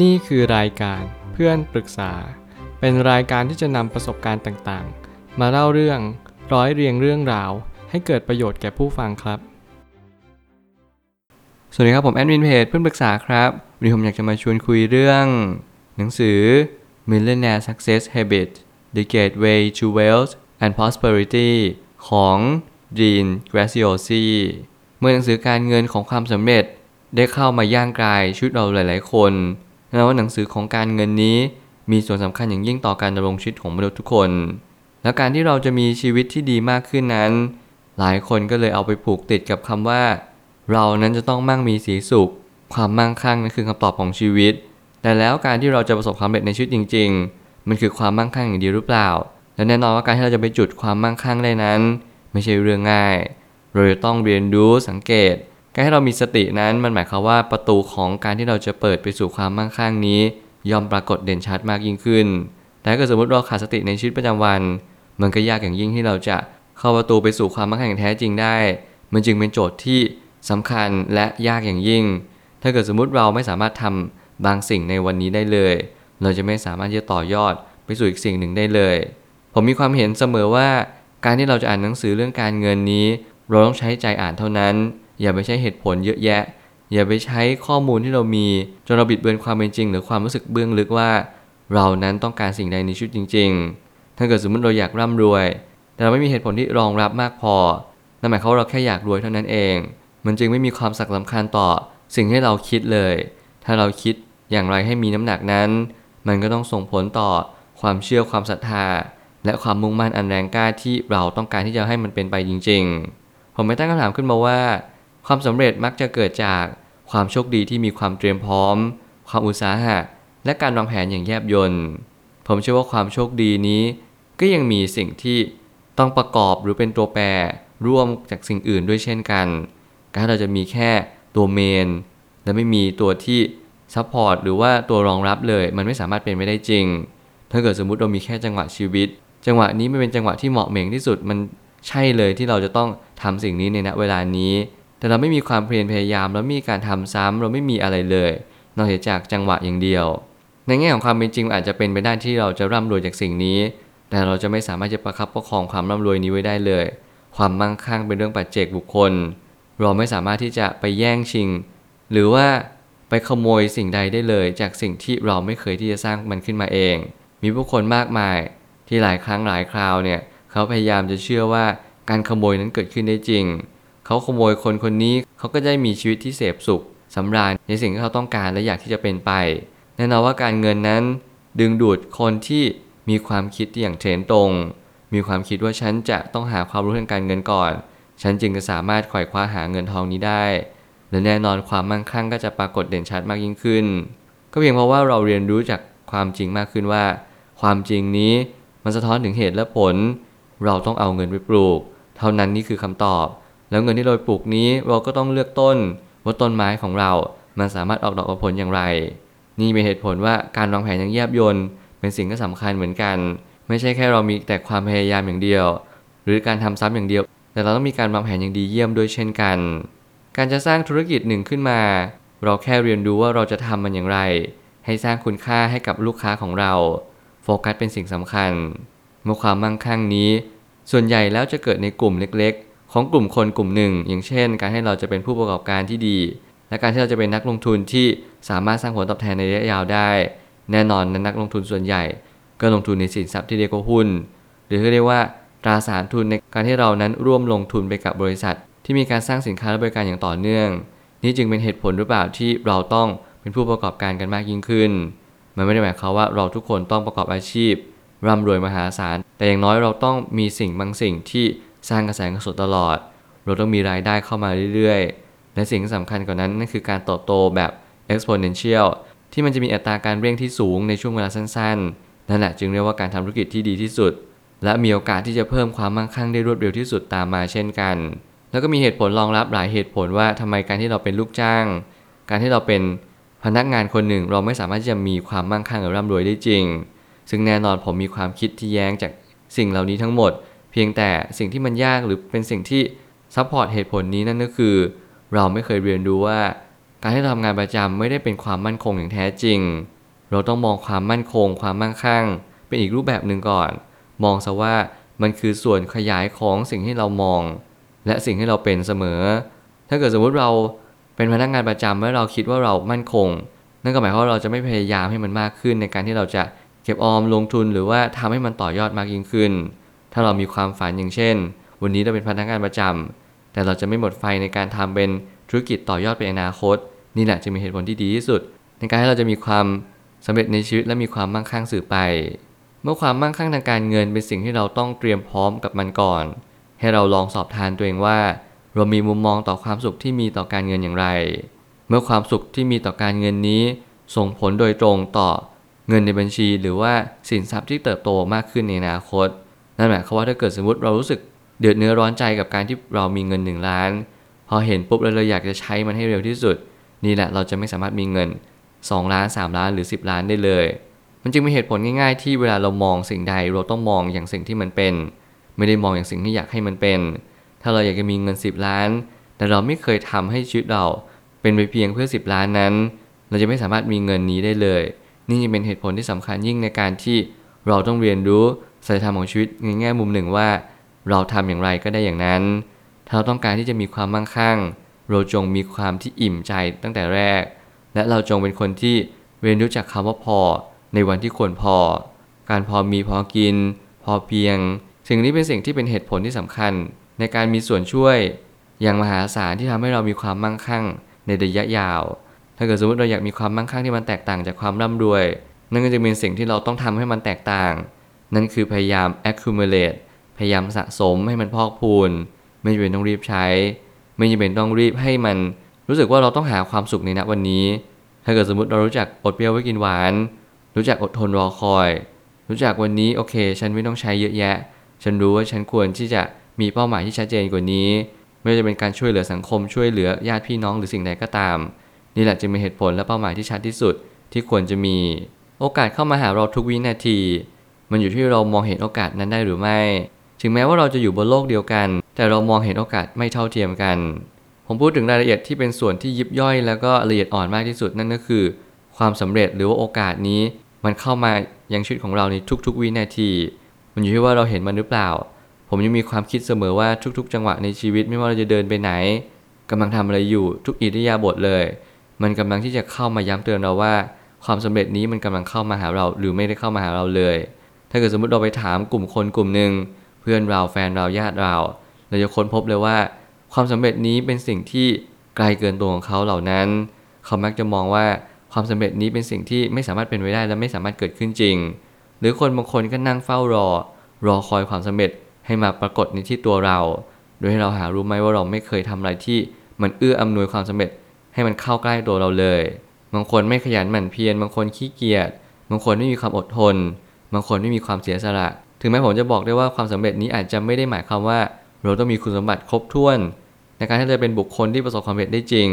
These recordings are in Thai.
นี่คือรายการเพื่อนปรึกษา เป็นรายการที่จะนำประสบการณ์ต่างๆ มาเล่าเรื่องร้อยเรียงเรื่องราว ให้เกิดประโยชน์แก่ผู้ฟังครับ สวัสดีครับผมแอดมินเพจเพื่อนปรึกษาครับ วันนี้ผมอยากจะมาชวนคุยเรื่อง หนังสือ Millionaire Success Habit The Gateway to Wealth and Prosperity ของ Dean Graziosi เมื่อหนังสือการเงินของความสำเร็จได้เข้ามาย่างกลายชีวิตเราหลาย ๆ คน แล้วาหนังสือของการเงินนี้ มีส่วนสำคัญอย่างยิ่งต่อการดำรงชีวิตของมนุษย์ทุกคน และการที่เราจะมีชีวิตที่ดีมากขึ้นนั้น หลายคนก็เลยเอาไปผูกติดกับคำว่า เรานั้นจะต้องมั่งมีสีสุข ความมั่งคั่งนั่นคือคำตอบของชีวิต แต่แล้วการที่เราจะประสบความสำเร็จในชีวิตจริง ๆ มันคือความมั่งคั่งอย่างเดียวหรือเปล่า และแน่นอนว่าการที่เราจะไปจุดความมั่งคั่งได้นั้น ไม่ใช่เรื่องง่าย เราจะต้องเรียนรู้สังเกต การให้เรามีสตินั้นมันหมายความว่าประตูของการที่เราจะเปิดไปสู่ความมั่งคั่งนี้ ย่อมปรากฏเด่นชัดมากยิ่งขึ้น แต่ถ้าเกิดสมมติเราขาดสติในชีวิตประจำวัน มันก็ยากอย่างยิ่งที่เราจะเข้าประตูไปสู่ความมั่งคั่งอย่างแท้จริงได้ มันจึงเป็นโจทย์ที่สำคัญและยากอย่างยิ่ง ถ้าเกิดสมมุติเราไม่สามารถทำบางสิ่งในวันนี้ได้เลย เราจะไม่สามารถที่จะต่อยอดไปสู่อีกสิ่งหนึ่งได้เลย ผมมีความเห็นเสมอว่า การที่เราจะอ่านหนังสือเรื่องการเงินนี้ เราต้องใช้ใจอ่านเท่านั้น อย่าไปใช้เหตุผลเยอะแยะ อย่าไปใช้ข้อมูลที่เรามีจนเราบิดเบือนความเป็นจริง หรือความรู้สึกเบื้องลึกว่า เรานั้นต้องการสิ่งใดในชีวิตจริง ๆ ถ้าเกิดสมมติเราอยากร่ำรวย แต่เราไม่มีเหตุผลที่รองรับมากพอนั่นหมายความว่าเราแค่อยากรวยเท่านั้นเอง มันจึงไม่มีความสักสำคัญต่อสิ่งที่เราคิดเลย ถ้าเราคิดอย่างไรให้มีน้ำหนักนั้น มันก็ต้องส่งผลต่อความเชื่อความศรัทธา และความมุ่งมั่นอันแรงกล้าที่เราต้องการที่จะให้มันเป็นไปจริง ๆ ผมไม่ตั้งคำถามขึ้นมาว่า ความสำเร็จมักจะเกิดจากความโชคดีที่มีความเตรียมพร้อม ความอุตสาหะ และการวางแผนอย่างแยบยลผมเชื่อว่าความโชคดีนี้ ก็ยังมีสิ่งที่ต้องประกอบหรือเป็นตัวแปรร่วมจากสิ่งอื่นด้วยเช่นกัน การเราจะมีแค่ตัว main และไม่มีตัวที่ support หรือว่าตัวรองรับเลย มันไม่สามารถเป็นไปได้จริง ถ้าเกิดสมมุติเรามีแค่จังหวะชีวิต จังหวะนี้ไม่เป็นจังหวะที่เหมาะเหม่งที่สุดมันใช่เลยที่เราจะต้องทำสิ่งนี้ในณเวลานี้ แต่เราไม่มีความเพียรพยายามแล้วมีการทำซ้ำเราไม่มีอะไรเลย นอกจากจังหวะอย่างเดียว ในแง่ของความเป็นจริงอาจจะเป็นไปได้ที่เราจะร่ำรวยจากสิ่งนี้ แต่เราจะไม่สามารถจะประคับประคองความร่ำรวยนี้ไว้ได้เลย ความมั่งคั่งเป็นเรื่องปัจเจกบุคคล เราไม่สามารถที่จะไปแย่งชิง หรือว่าไปขโมยสิ่งใดได้เลย จากสิ่งที่เราไม่เคยที่จะสร้างมันขึ้นมาเอง มีผู้คนมากมายที่หลายครั้งหลายคราวเนี่ยเขาพยายามจะเชื่อว่าการขโมยนั้นเกิดขึ้นได้จริง เขาขโมยคนคนนี้เขาก็ได้มีชีวิตที่เสพสุขสำราญในสิ่งที่เขาต้องการและอยากที่จะเป็นไป แน่นอนว่าการเงินนั้นดึงดูดคนที่มีความคิดที่อย่างเทรนตรง มีความคิดว่าฉันจะต้องหาความรู้ทางการเงินก่อน ฉันจึงจะสามารถขวายคว้าหาเงินทองนี้ได้ และแน่นอนความมั่งคั่งก็จะปรากฏเด่นชัดมากยิ่งขึ้น ก็เพียงเพราะว่าเราเรียนรู้จากความจริงมากขึ้นว่า ความจริงนี้มันสะท้อนถึงเหตุและผล เราต้องเอาเงินไปปลูก เท่านั้นนี่คือคำตอบ แล้วเงินที่เราปลูกนี้เราก็ต้องเลือกต้นว่าต้นไม้ของเรา มันสามารถออกดอกออกผลอย่างไร นี่เป็นเหตุผลว่าการวางแผนอย่างแยบยลเป็นสิ่งที่สำคัญเหมือนกัน ไม่ใช่แค่เรามีแต่ความพยายามอย่างเดียว หรือการทำซ้ำอย่างเดียว แต่เราต้องมีการวางแผนอย่างดีเยี่ยมด้วยเช่นกัน การจะสร้างธุรกิจหนึ่งขึ้นมา เราแค่เรียนรู้ว่าเราจะทำมันอย่างไร ให้สร้างคุณค่าให้กับลูกค้าของเรา โฟกัสเป็นสิ่งสำคัญ เมื่อความมั่งคั่งนี้ ส่วนใหญ่แล้วจะเกิดในกลุ่มเล็กๆ ของกลุ่มคนกลุ่มหนึ่ง อย่างเช่น การให้เราจะเป็นผู้ประกอบการที่ดี และการที่เราจะเป็นนักลงทุนที่สามารถสร้างผลตอบแทนในระยะยาวได้ แน่นอนนักลงทุนส่วนใหญ่ ก็ลงทุนในสินทรัพย์ที่เรียกว่าหุ้น หรือที่เรียกว่าตราสารทุนในการที่เรานั้นร่วมลงทุนไปกับบริษัท ที่มีการสร้างสินค้าและบริการอย่างต่อเนื่อง นี่จึงเป็นเหตุผลหรือเปล่าที่เราต้องเป็นผู้ประกอบการกันมากยิ่งขึ้น มันไม่ได้หมายความว่าเราทุกคนต้องประกอบอาชีพร่ำรวยมหาศาล แต่อย่างน้อยเราต้องมีสิ่งบางสิ่งที่ สร้างกระแสเงินสดตลอด เราต้องมีรายได้เข้ามาเรื่อยๆ และสิ่งที่สำคัญกว่านั้นนั่นคือการเติบโตแบบ exponential ที่มันจะมีอัตราการเร่งที่สูงในช่วงเวลาสั้นๆ นั่นแหละจึงเรียกว่าการทำธุรกิจที่ดีที่สุด และมีโอกาสที่จะเพิ่มความมั่งคั่งได้รวดเร็วที่สุดตามมาเช่นกัน แล้วก็มีเหตุผลรองรับหลายเหตุผลว่าทำไมการที่เราเป็นลูกจ้าง การที่เราเป็นพนักงานคนหนึ่งเราไม่สามารถที่จะมีความมั่งคั่งหรือร่ำรวยได้จริง ซึ่งแน่นอนผมมีความคิดที่แย้งจากสิ่งเหล่านี้ทั้งหมด เพียงแต่สิ่งที่มันยากหรือเป็นสิ่งที่ support เหตุผลนี้นั่นก็คือ เราไม่เคยเรียนรู้ว่า การที่เราทำงานประจำไม่ได้เป็นความมั่นคงอย่างแท้จริง เราต้องมองความมั่นคง ความมั่งคั่ง เป็นอีกรูปแบบหนึ่งก่อน มองซะว่ามันคือส่วนขยายของสิ่งที่เรามอง และสิ่งที่เราเป็นเสมอ ถ้าเกิดสมมุติเราเป็นพนักงานประจำแล้วเราคิดว่าเรามั่นคง นั่นก็หมายความว่าเราจะไม่พยายามให้มันมากขึ้นในการที่เราจะเก็บออมลงทุนหรือว่าทำให้มันต่อยอดมากยิ่งขึ้น ถ้าเรามีความฝันอย่างเช่น วันนี้เราเป็นพนักงานประจำแต่เราจะไม่หมดไฟในการทำเป็นธุรกิจต่อยอดไปอนาคต นี่แหละจะมีเหตุผลที่ดีที่สุด ในการให้เราจะมีความสำเร็จในชีวิตและมีความมั่งคั่งสืบไป เมื่อความมั่งคั่งทางการเงินเป็นสิ่งที่เราต้องเตรียมพร้อมกับมันก่อน ให้เราลองสอบทานตัวเองว่า เรามีมุมมองต่อความสุขที่มีต่อการเงินอย่างไร เมื่อความสุขที่มีต่อการเงินนี้ ส่งผลโดยตรงต่อเงินในบัญชี หรือว่าสินทรัพย์ที่เติบโตมากขึ้นในอนาคต นั่นหมายความว่าถ้าเกิดสมมติเรารู้สึกเดือดเนื้อร้อนใจกับการที่เรามีเงิน 1 ล้าน พอเห็นปุ๊บแล้วเราอยากจะใช้มันให้เร็วที่สุด นี่แหละเราจะไม่สามารถมีเงิน 2 ล้าน 3 ล้านหรือ 10 ล้านได้เลย มันจึงมีเหตุผลง่ายๆ ที่เวลาเรามองสิ่งใดเราต้องมองอย่างสิ่งที่มันเป็น ไม่ได้มองอย่างสิ่งที่อยากให้มันเป็น ถ้าเราอยากจะมีเงิน 10 ล้าน แต่เราไม่เคยทำให้ชีวิตเรา เป็นไปเพียงเพื่อ 10 ล้านนั้น เราจะไม่สามารถมีเงินนี้ได้เลย นี่จึงเป็นเหตุผลที่สำคัญยิ่งในการที่เราต้องเรียนรู้ สัจธรรมของชีวิตในแง่มุมหนึ่งว่า เราทำอย่างไรก็ได้อย่างนั้น ถ้าเราต้องการที่จะมีความมั่งคั่ง เราจงมีความที่อิ่มใจตั้งแต่แรก และเราจงเป็นคนที่เรียนรู้จักคำว่าพอ ในวันที่ควรพอ การพอมีพอกิน พอเพียง สิ่งนี้เป็นสิ่งที่เป็นเหตุผลที่สำคัญ ในการมีส่วนช่วย อย่างมหาศาลที่ทำให้เรามีความมั่งคั่ง ในระยะยาว ถ้าเกิดสมมติเราอยากมีความมั่งคั่งที่มันแตกต่างจากความร่ำรวย นั่นก็จะเป็นสิ่งที่เราต้องทำให้มันแตกต่าง นั่นคือพยายาม accumulate พยายามสะสมให้มันพอกพูน ไม่จำเป็นต้องรีบใช้ ไม่จำเป็นต้องรีบให้มัน รู้สึกว่าเราต้องหาความสุขในณวันนี้ ถ้าเกิดสมมติเรารู้จักอดเปรี้ยวไว้กินหวาน รู้จักอดทนรอคอย รู้จักวันนี้โอเค ฉันไม่ต้องใช้เยอะแยะ ฉันรู้ว่าฉันควรที่จะมีเป้าหมายที่ชัดเจนกว่านี้ ไม่ว่าจะเป็นการช่วยเหลือสังคมช่วยเหลือญาติพี่น้องหรือสิ่งใดก็ตาม นี่แหละจะเป็นเหตุผลและเป้าหมายที่ชัดที่สุดที่ควรจะมี โอกาสเข้ามาหาเราทุกวินาที มันอยู่ที่เรามองเห็นโอกาสนั้นได้หรือไม่ ถึงแม้ว่าเราจะอยู่บนโลกเดียวกัน แต่เรามองเห็นโอกาสไม่เท่าเทียมกัน ผมพูดถึงรายละเอียดที่เป็นส่วนที่ยิบย่อย แล้วก็ละเอียดอ่อนมากที่สุดนั่นก็คือ ความสำเร็จหรือว่าโอกาสนี้ มันเข้ามายังชีวิตของเราในทุก ๆ วินาที มันอยู่ที่ว่าเราเห็นมันหรือเปล่า ผมยังมีความคิดเสมอว่าทุก ๆ จังหวะในชีวิตไม่ว่าเราจะเดินไปไหนกำลังทำอะไรอยู่ทุกอิริยาบถเลย มันกำลังที่จะเข้ามาย้ำเตือนเราว่า ความสำเร็จนี้มันกำลังเข้ามาหาเรา หรือไม่ได้เข้ามาหาเราเลย ถ้าเกิดสมมติเราไปถามกลุ่มคนกลุ่มหนึ่งเพื่อนเราแฟนเราญาติเรา เราจะค้นพบเลยว่า ความสำเร็จนี้เป็นสิ่งที่ไกลเกินตัวของเขาเหล่านั้น เขามักจะมองว่าความสำเร็จนี้เป็นสิ่งที่ไม่สามารถเป็นไปได้และไม่สามารถเกิดขึ้นจริง หรือคนบางคนก็นั่งเฝ้ารอ รอคอยความสำเร็จให้มาปรากฏในที่ตัวเรา โดยให้เราหารู้ไหมว่าเราไม่เคยทำอะไรที่มันเอื้ออำนวยความสำเร็จให้มันเข้าใกล้ตัวเราเลย บางคนไม่ขยันหมั่นเพียร บางคนขี้เกียจ บางคนไม่มีความอดทน บางคนไม่มีความเสียสละ ถึงแม้ผมจะบอกได้ว่าความสำเร็จนี้อาจจะไม่ได้หมายความว่า เราต้องมีคุณสมบัติครบถ้วน ในการที่จะเป็นบุคคลที่ประสบความสำเร็จได้จริง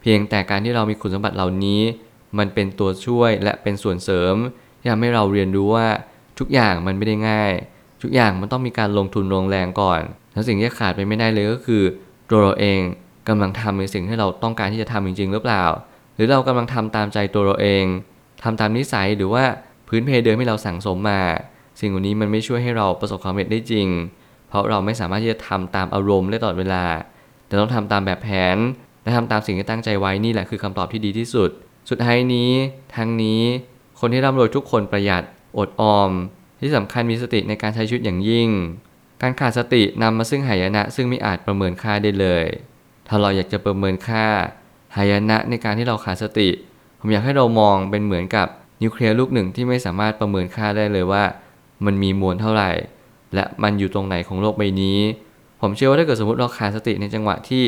เพียงแต่การที่เรามีคุณสมบัติเหล่านี้ มันเป็นตัวช่วยและเป็นส่วนเสริมที่ทำให้เราเรียนรู้ว่าทุกอย่างมันไม่ได้ง่าย ทุกอย่างมันต้องมีการลงทุนลงแรงก่อน แล้วสิ่งที่ขาดไปไม่ได้เลยก็คือตัวเราเองกำลังทำในสิ่งที่เราต้องการที่จะทำจริง ๆ หรือเปล่า หรือเรากำลังทำตามใจตัวเราเองทำตามนิสัยหรือว่า พื้นเพเดิมที่เราสั่งสมมา สิ่งเหล่านี้มันไม่ช่วยให้เราประสบความสำเร็จได้จริง เพราะเราไม่สามารถที่จะทำตามอารมณ์ได้ตลอดเวลา แต่ต้องทำตามแบบแผน และทำตามสิ่งที่ตั้งใจไว้นี่แหละคือคำตอบที่ดีที่สุด สุดท้ายนี้ทั้งนี้ คนที่ร่ำรวยทุกคนประหยัดอดออม ที่สำคัญมีสติในการใช้ชีวิตอย่างยิ่ง การขาดสตินำมาซึ่งหายนะ ซึ่งไม่อาจประเมินค่าได้เลย ถ้าเราอยากจะประเมินค่าหายนะในการที่เราขาดสติ ผมอยากให้เรามองเป็นเหมือนกับ นิวเคลียร์ลูกหนึ่งที่ไม่สามารถประเมินค่าได้เลยว่า มันมีมวลเท่าไหร่ และมันอยู่ตรงไหนของโลกใบนี้ ผมเชื่อว่าถ้าเกิดสมมติเราขาดสติในจังหวะที่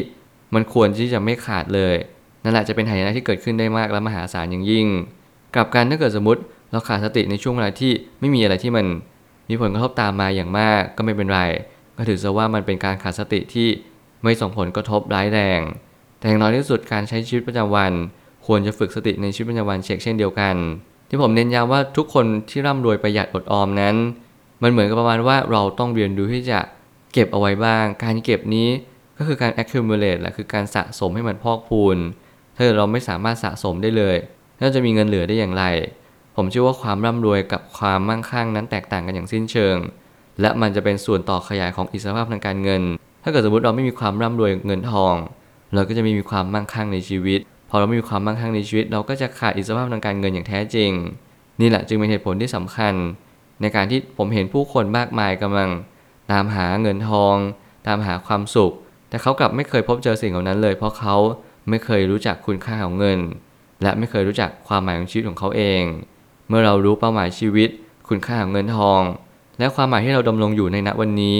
มันควรที่จะไม่ขาดเลย นั่นแหละจะเป็นหายนะที่เกิดขึ้นได้มากและมหาศาลอย่างยิ่งกลับกันถ้าเกิดสมมติเราขาดสติในช่วงเวลาที่ไม่มีอะไรที่มันมีผลกระทบตามมาอย่างมากก็ไม่เป็นไร ก็ถือซะว่ามันเป็นการขาดสติที่ไม่ส่งผลกระทบร้ายแรง แต่อย่างน้อยที่สุดการใช้ชีวิตประจำวัน ควรจะฝึกสติในชีวิตประจำวันเช็คเช่นเดียวกัน ที่ผมเน้นย้ำว่าทุกคนที่ร่ำรวยประหยัดอดออมนั้น มันเหมือนกับประมาณว่าเราต้องเรียนรู้ที่จะเก็บเอาไว้บ้าง การเก็บนี้ก็คือการ accumulate แหละคือการสะสมให้มันพอกพูน ถ้าเกิดเราไม่สามารถสะสมได้เลยเราจะมีเงินเหลือได้อย่างไร ผมเชื่อว่าความร่ำรวยกับความมั่งคั่งนั้นแตกต่างกันอย่างสิ้นเชิง และมันจะเป็นส่วนต่อขยายของอิสรภาพทางการเงิน ถ้าเกิดสมมติเราไม่มีความร่ำรวยเงินทอง เราก็จะไม่มีความมั่งคั่งในชีวิต พอเราไม่มีความมั่งคั่งในชีวิต เราก็จะขาดอิสรภาพทางการเงินอย่างแท้จริง นี่แหละจึงเป็นเหตุผลที่สำคัญ ในการที่ผมเห็นผู้คนมากมายกำลัง ตามหาเงินทอง ตามหาความสุข แต่เขากลับไม่เคยพบเจอสิ่งเหล่านั้นเลย เพราะเขาไม่เคยรู้จักคุณค่าของเงิน และไม่เคยรู้จักความหมายของชีวิตของเขาเอง เมื่อเรารู้เป้าหมายชีวิต คุณค่าของเงินทอง และความหมายที่เราดำรงอยู่ในณวันนี้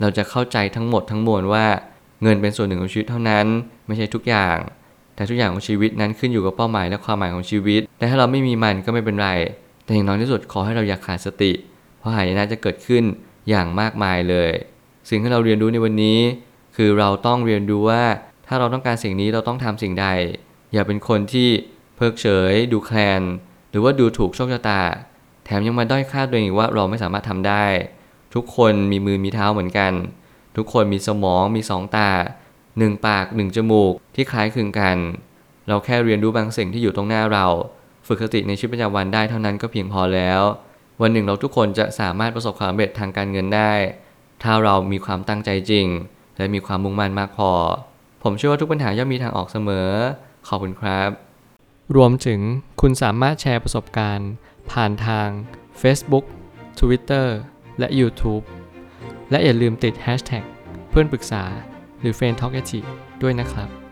เราจะเข้าใจทั้งหมดทั้งมวลว่า เงินเป็นส่วนหนึ่งของชีวิตเท่านั้น ไม่ใช่ทุกอย่าง แต่ทุกอย่างของชีวิตนั้นขึ้นอยู่กับเป้าหมายและความหมายของชีวิตแต่ถ้าเราไม่มีมันก็ไม่เป็นไร แต่อย่างน้อยที่สุดขอให้เราอย่าขาดสติ เพราะหายนะจะเกิดขึ้นอย่างมากมายเลย สิ่งที่เราเรียนรู้ในวันนี้ คือเราต้องเรียนรู้ว่าถ้าเราต้องการสิ่งนี้เราต้องทำสิ่งใด อย่าเป็นคนที่เพิกเฉย ดูแคลน หรือว่าดูถูกโชคชะตา แถมยังมาด้อยค่าตัวเองอีกว่าเราไม่สามารถทำได้ ทุกคนมีมือมีเท้าเหมือนกัน ทุกคนมีสมองมีสองตา หนึ่งปากหนึ่งจมูกที่คล้ายคลึงกัน เราแค่เรียนรู้บางสิ่งที่อยู่ตรงหน้าเรา ฝึกสติในชีวิตประจำวันได้เท่านั้นก็เพียงพอแล้ว วันหนึ่งเราทุกคนจะสามารถประสบความสำเร็จทางการเงินได้ ถ้าเรามีความตั้งใจจริง และมีความมุ่งมั่นมากพอ ผมเชื่อว่าทุกปัญหาย่อมมีทางออกเสมอ ขอบคุณครับ รวมถึงคุณสามารถแชร์ประสบการณ์ ผ่านทาง Facebook Twitter และ YouTube และอย่าลืมติด Hashtag เพื่อนปรึกษา หรือ f r ร e n d t a l k ด้วยนะครับ